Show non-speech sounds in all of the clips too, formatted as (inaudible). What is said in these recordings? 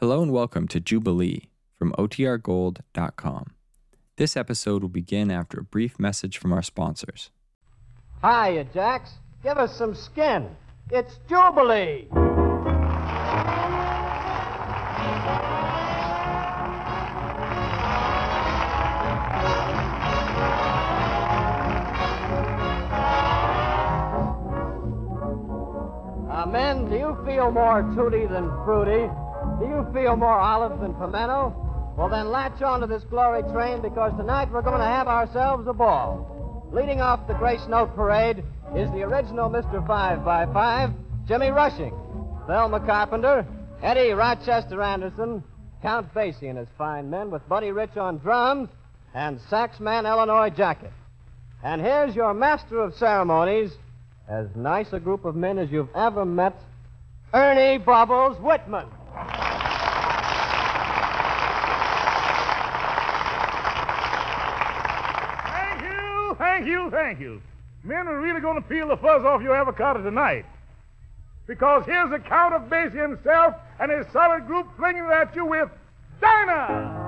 Hello and welcome to Jubilee from OTRGold.com. This episode will begin after a brief message from our sponsors. Hiya, Jacks. Give us some skin. It's Jubilee. Men, do you feel more tooty than fruity? Do you feel more olive than pimento? Well, then latch on to this glory train because tonight we're going to have ourselves a ball. Leading off the Grace Note Parade is the original Mr. 5 by 5 Jimmy Rushing, Thelma Carpenter, Eddie Rochester Anderson, Count Basie and his fine men with Buddy Rich on drums, and saxman Illinois Jacquet. And here's your master of ceremonies, as nice a group of men as you've ever met, Ernie Bubbles Whitman. Thank you, thank you. Men are really going to peel the fuzz off your avocado tonight. Because here's the Count of Basie himself and his solid group flinging it at you with Dinah!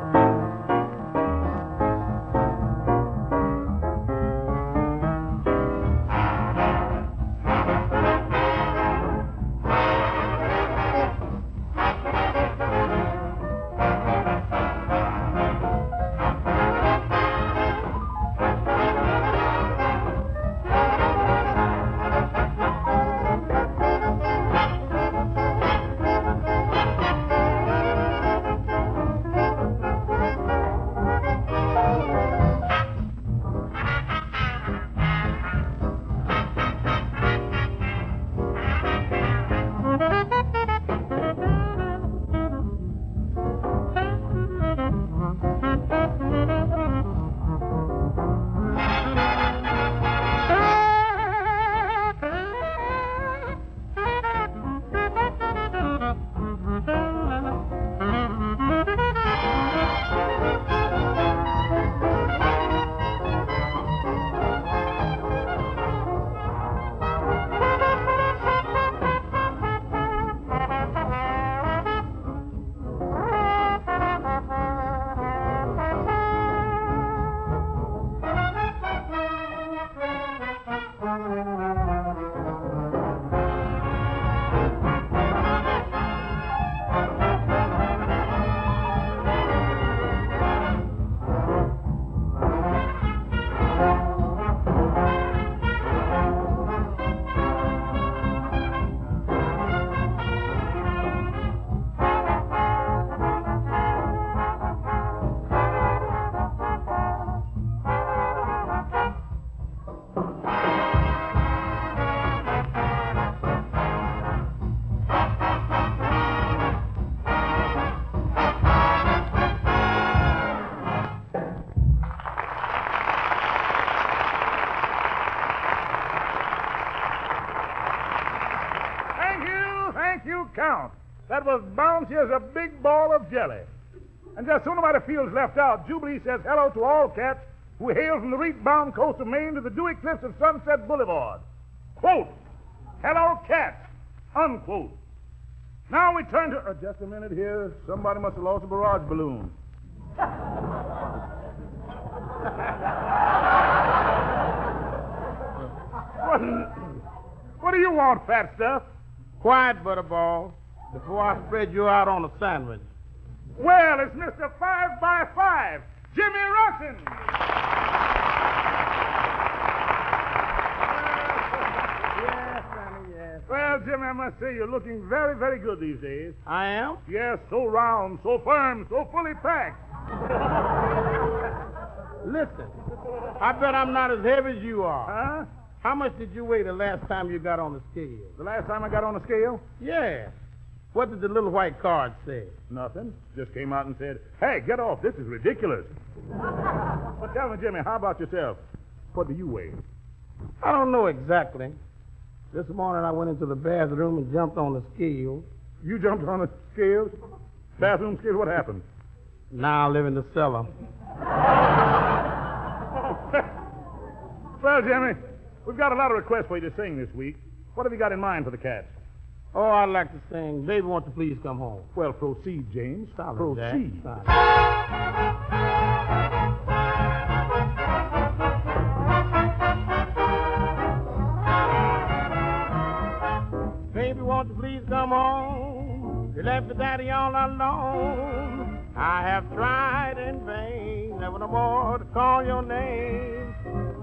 Count. That was bouncy as a big ball of jelly. And just so nobody feels left out, Jubilee says hello to all cats who hail from the reef-bound coast of Maine to the dewy cliffs of Sunset Boulevard. Quote, hello, cats, unquote. Now we turn to... Uh, just a minute here. Somebody must have lost a barrage balloon. (laughs) what, what do you want, fat stuff? Quiet, Butterball, before I spread you out on a sandwich. Well, it's Mr. Five by Five, Jimmy Rushing. Yes, yes. Well, Jimmy, I must say you're looking very, very good these days. I am? Yes, so round, so firm, so fully packed. (laughs) Listen, I bet I'm not as heavy as you are. Huh? How much did you weigh the last time you got on the scale? The last time I got on the scale? Yeah. What did the little white card say? Nothing. Just came out and said, hey, get off. This is ridiculous. (laughs) but tell me, Jimmy, how about yourself? What do you weigh? I don't know exactly. This morning I went into the bathroom and jumped on the scale. You jumped on the scales? Bathroom scales? What happened? Now I live in the cellar. (laughs) Well, Jimmy, we've got a lot of requests for you to sing this week. What have you got in mind for the cats? Oh, I'd like to sing Baby Won't You Please Come Home. Well, proceed, James. Solid, proceed. Baby, won't you please come home? You left your daddy all alone. I have tried in vain, never no more to call your name.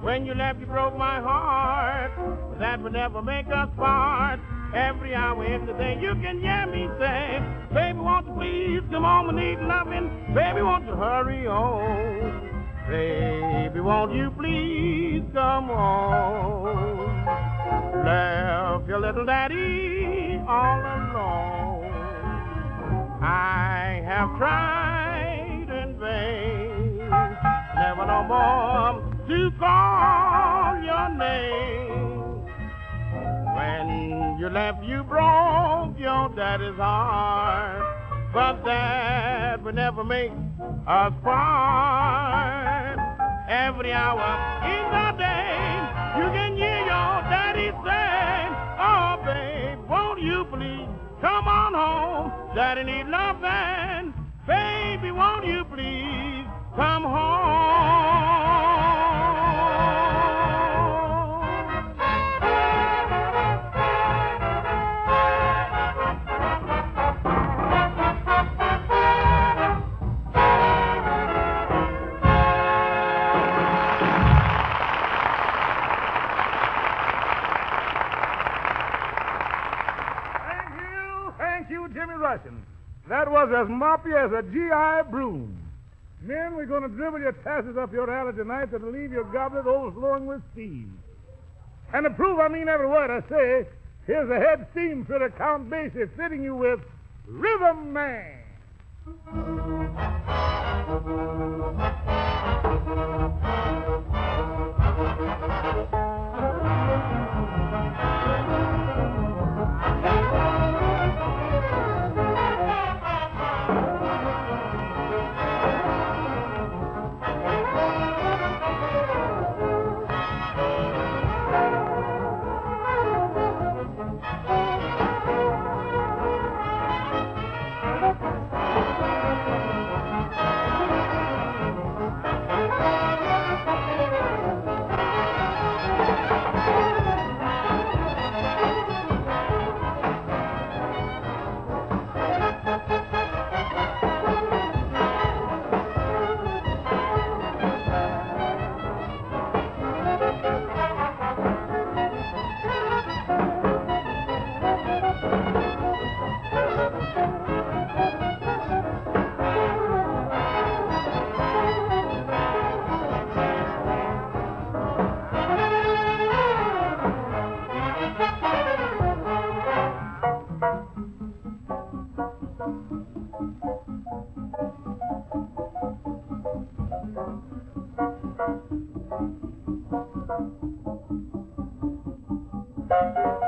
When you left, you broke my heart, that would never make us part. Every hour in the day, you can hear me say, Baby, won't you please come home? We need loving. Baby, won't you hurry on? Baby, won't you please come home? Left your little daddy all alone. I have tried in vain, never no more to call your name. When you left, you broke your daddy's heart, but that would never make us part. Every hour in the day, you can hear your daddy say, Oh, babe, won't you please come on home? Daddy need loving. Baby, won't you please come home? As moppy as a GI broom. Men, we're going to dribble your tassels up your alley tonight that'll leave your goblet overflowing with steam. And to prove I mean every word I say, here's a head steam fitter, Count Basie, fitting you with Rhythm Man. Thank you.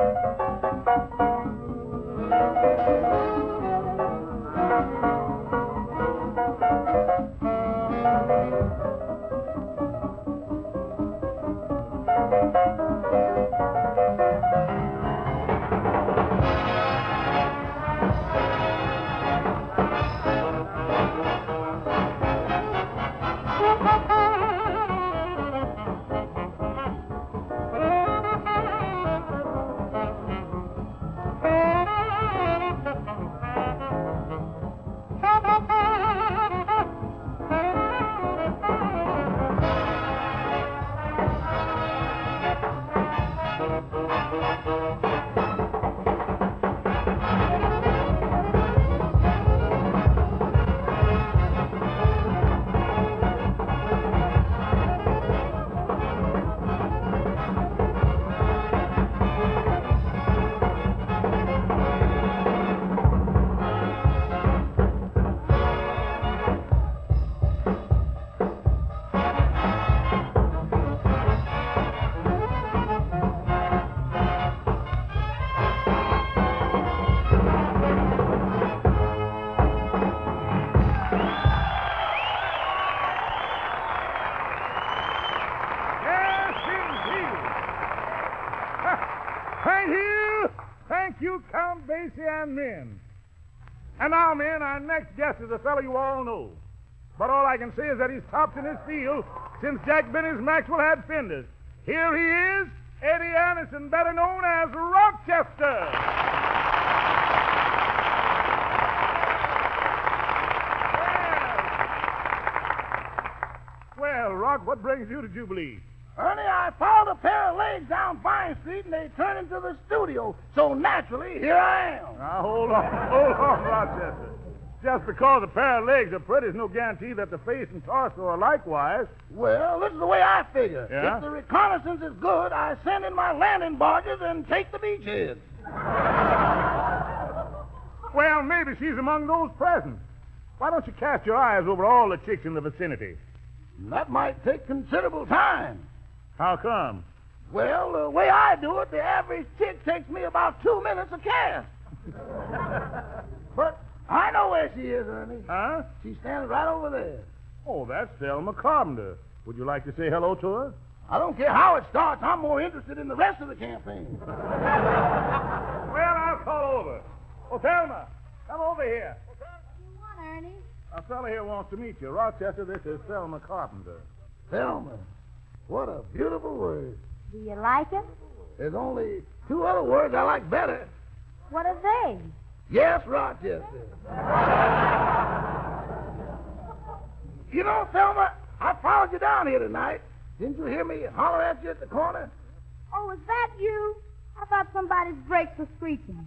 Next guest is a fellow you all know. But all I can say is that he's topped in his field since Jack Benny's Maxwell had fenders. Here he is, Eddie Anderson, better known as Rochester. Well, Rock, what brings you to Jubilee? Ernie, I found a pair of legs down Vine Street and they turned into the studio. So naturally, here I am. Now, hold on, (laughs) hold on, Rochester. Just because a pair of legs are pretty is no guarantee that the face and torso are likewise. Well, this is the way I figure. Yeah? If the reconnaissance is good, I send in my landing barges and take the beachhead. (laughs) Well, maybe she's among those present. Why don't you cast your eyes over all the chicks in the vicinity? That might take considerable time. How come? Well, the way I do it, the average chick takes me about two minutes to cast. (laughs) but I know where she is, Ernie. Huh? She's standing right over there. Oh, that's Thelma Carpenter. Would you like to say hello to her? I don't care how it starts. I'm more interested in the rest of the campaign. (laughs) Well, I'll call over. Oh, Thelma, come over here. What do you want, Ernie? A fellow here wants to meet you. Rochester, this is Thelma Carpenter. Thelma, what a beautiful word. Do you like it? There's only two other words I like better. What are they? Yes, Rochester. you know, Thelma, I followed you down here tonight. Didn't you hear me holler at you at the corner? Oh, is that you? I thought somebody's brakes were squeaking.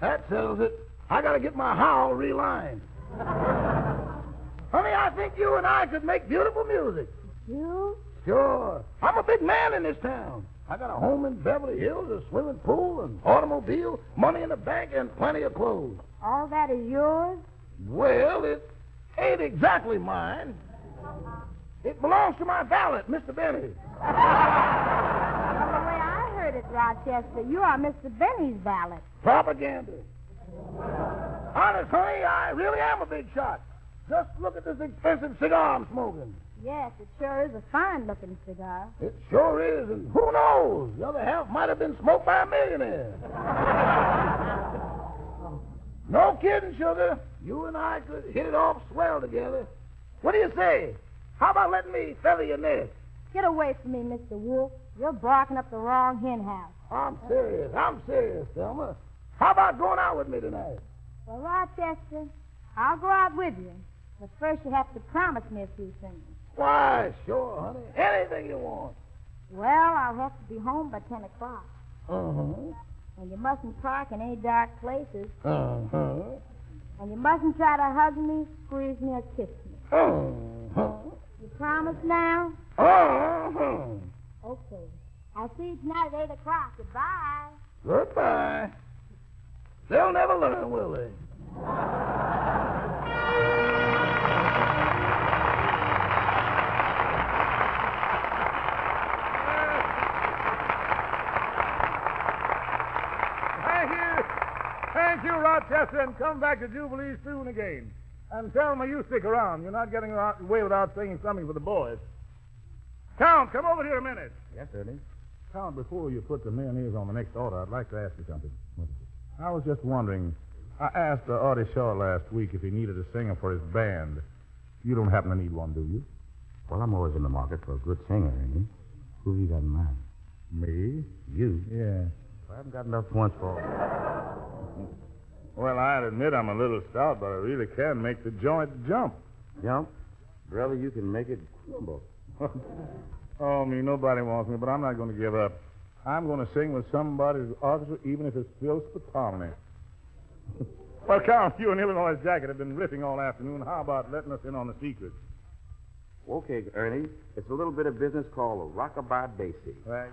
That settles it. I gotta get my howl relined. Honey, I think you and I could make beautiful music. You? Sure. I'm a big man in this town. I got a home in Beverly Hills, a swimming pool, an automobile, money in the bank, and plenty of clothes. All that is yours? Well, it ain't exactly mine. It belongs to my valet, Mr. Benny. Well, the way I heard it, Rochester, you are Mr. Benny's valet. Propaganda. Honest, honey, I really am a big shot. Just look at this expensive cigar I'm smoking. Yes, it sure is a fine-looking cigar. It sure is, and who knows? The other half might have been smoked by a millionaire. (laughs) no kidding, sugar. You and I could hit it off swell together. What do you say? How about letting me feather your nest? Get away from me, Mr. Wolf. You're barking up the wrong hen house. I'm serious. I'm serious, Thelma. How about going out with me tonight? Well, Rochester, I'll go out with you. But first you have to promise me a few things. Why, sure, honey. Anything you want. Well, I'll have to be home by 10 o'clock. Uh-huh. And you mustn't park in any dark places. Uh-huh. And you mustn't try to hug me, squeeze me, or kiss me. Uh-huh. You promise now? Uh-huh. Okay. I'll see you tonight at 8 o'clock. Goodbye. Goodbye. They'll never learn, will they? You, Rochester, and come back to Jubilee soon again. And tell me you stick around. You're not getting away without saying something for the boys. Count, come over here a minute. Yes, Ernie. Count, before you put the mayonnaise on the next order, I'd like to ask you something. I was just wondering. I asked uh, Artie Shaw last week if he needed a singer for his band. You don't happen to need one, do you? Well, I'm always in the market for a good singer, Ernie. Who have you got in mind? Me? You? Yeah. I haven't got enough points for. (laughs) Well, I'd admit I'm a little stout, but I really can make the joint jump. Jump. Brother, you can make it crumble. (laughs) oh, me, nobody wants me, but I'm not going to give up. I'm going to sing with somebody's orchestra, even if it's Phil Spitalny. (laughs) well, Count, you and Illinois Jacquet have been riffing all afternoon. How about letting us in on the secret? Okay, Ernie. It's a little bit of business called a Rock-a-Bye Basie. Right.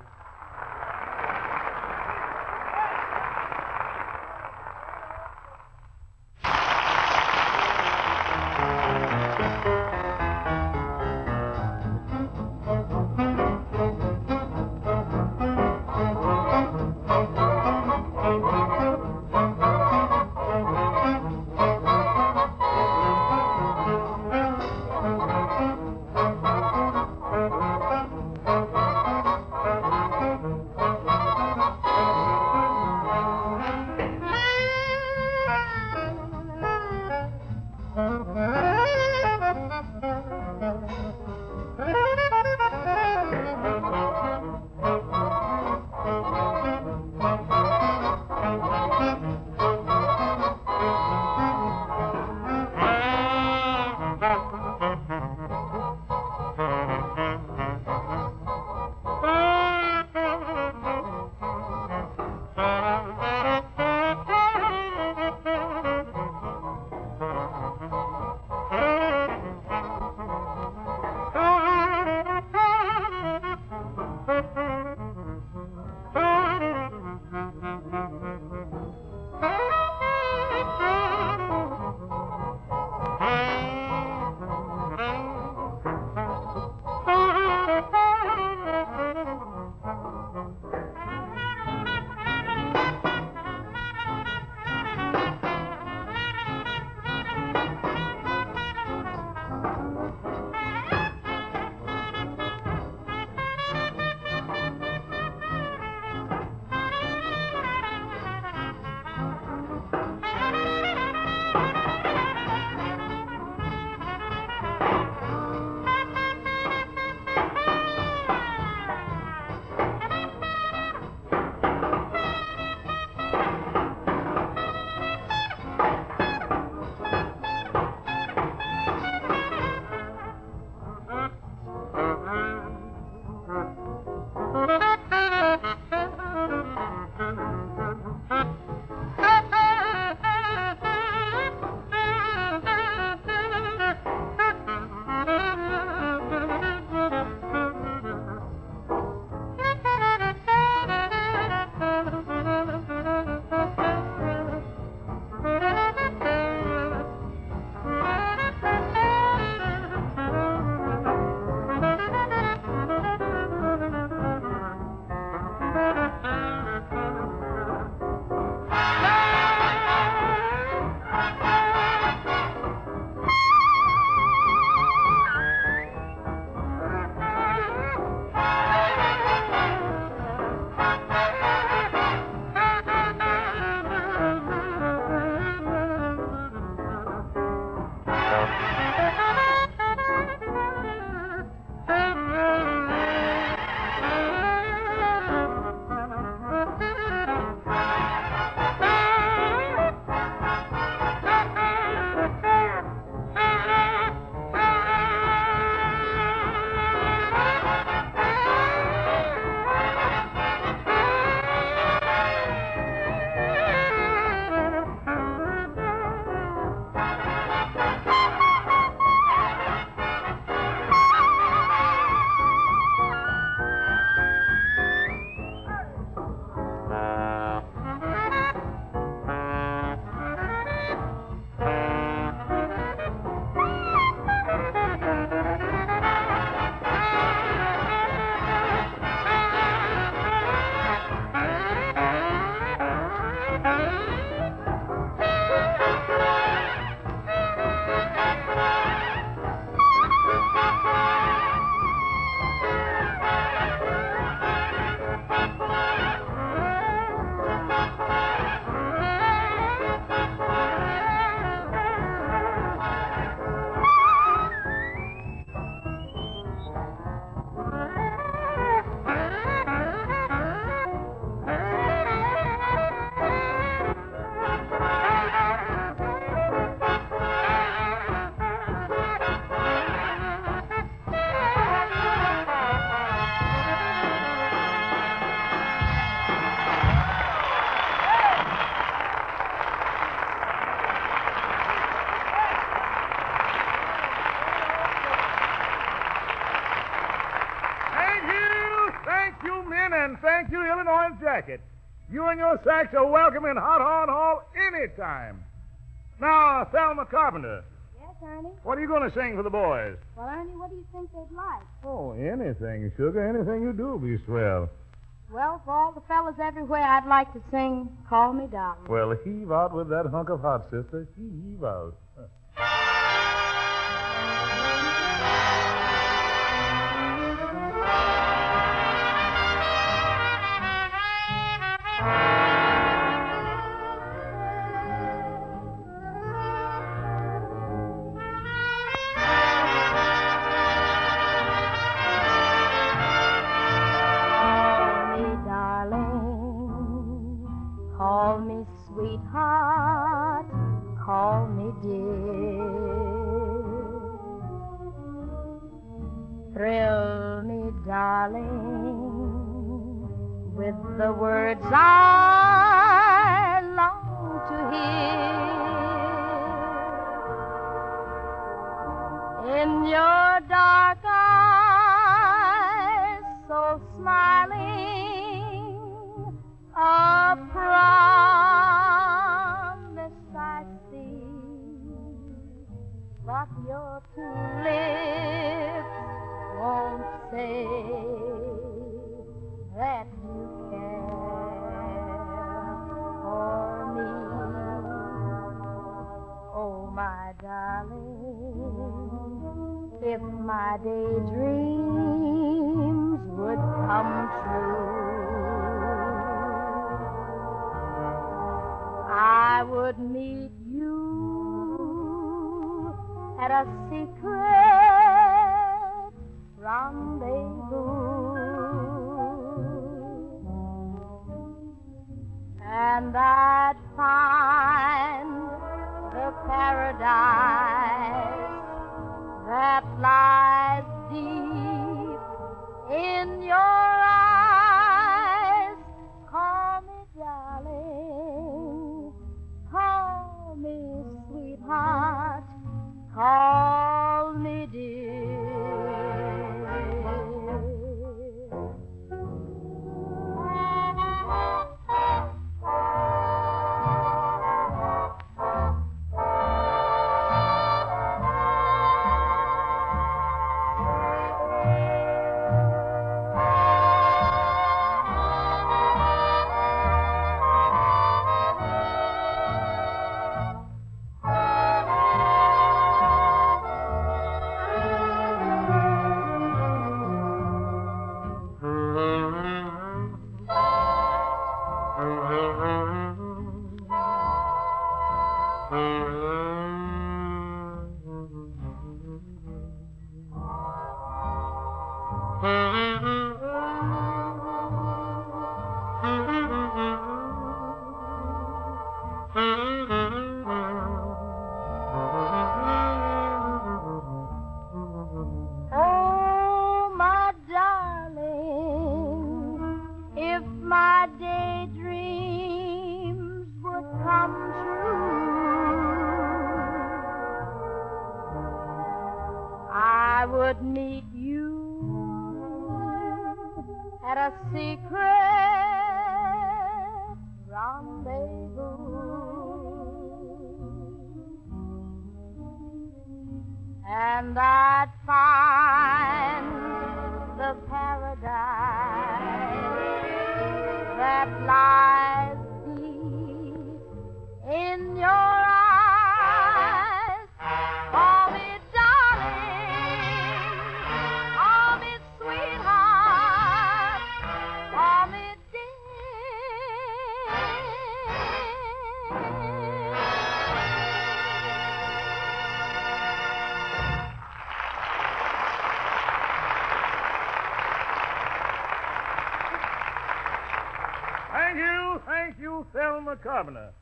Sacks are welcome in Hot Horn Hall any time. Now, Thelma Carpenter, Yes, Ernie? what are you going to sing for the boys? Well, Ernie, what do you think they'd like? Oh, anything, sugar. Anything you do be swell. Well, for all the fellas everywhere, I'd like to sing Call Me Darling. Well, heave out with that hunk of hot, sister. Heave out. (laughs) the words my daydreams would come true. I would meet you at a secret rendezvous. And I'd find the paradise that lies in your And I'd find the paradise that lies deep in your Thelma Carpenter.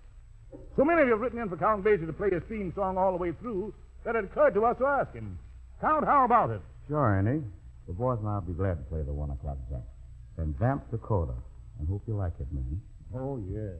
So many of you have written in for Count Basie to play his theme song all the way through that it occurred to us to ask him. Count, how about it? Sure, Ernie. The boys and I'll be glad to play the one o'clock jump. Then Vamp, Dakota. And hope you like it, man. Oh, yes.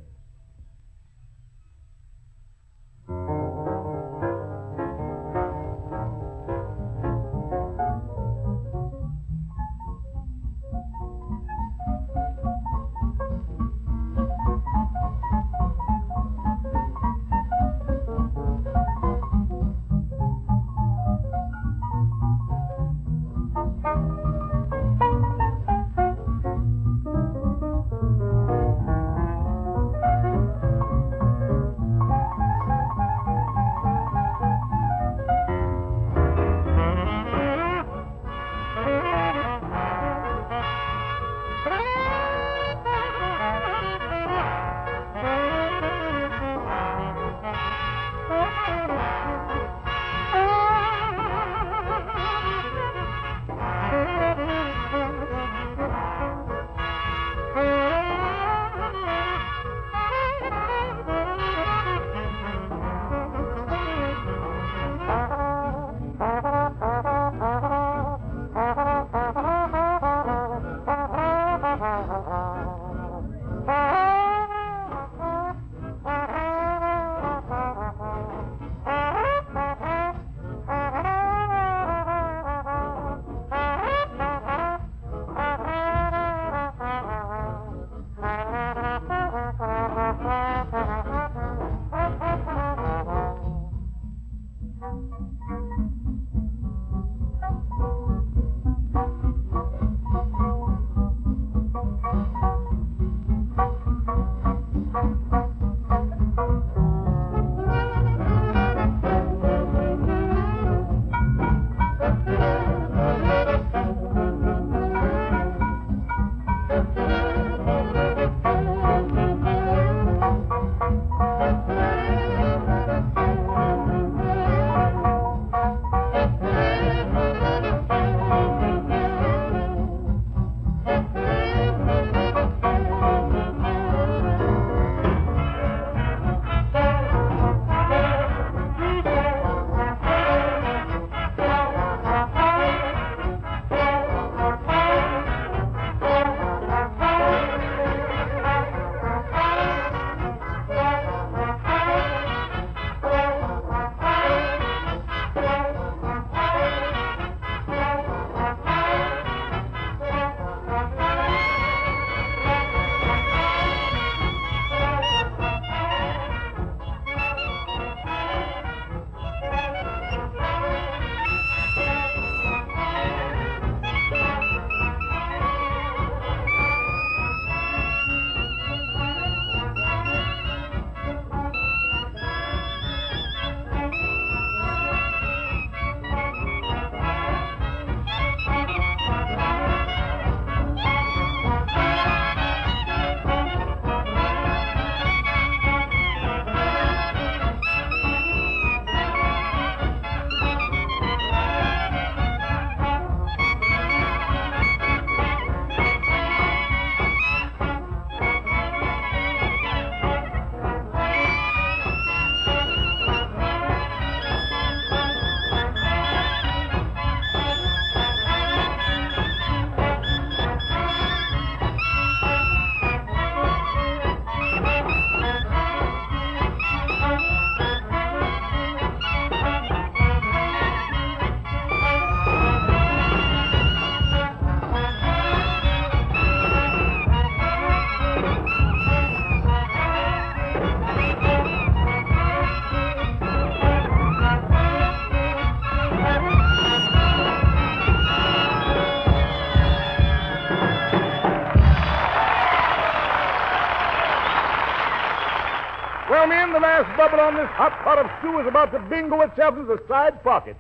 On this hot pot of stew is about to bingo itself into the side pocket.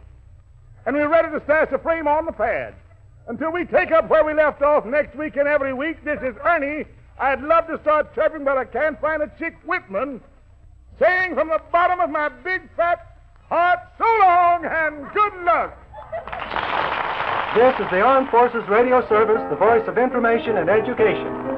And we're ready to stash the frame on the pad. Until we take up where we left off next week and every week, this is Ernie. I'd love to start chirping, but I can't find a chick Whitman. Saying from the bottom of my big fat heart, so long and good luck. This is the Armed Forces Radio Service, the voice of information and education.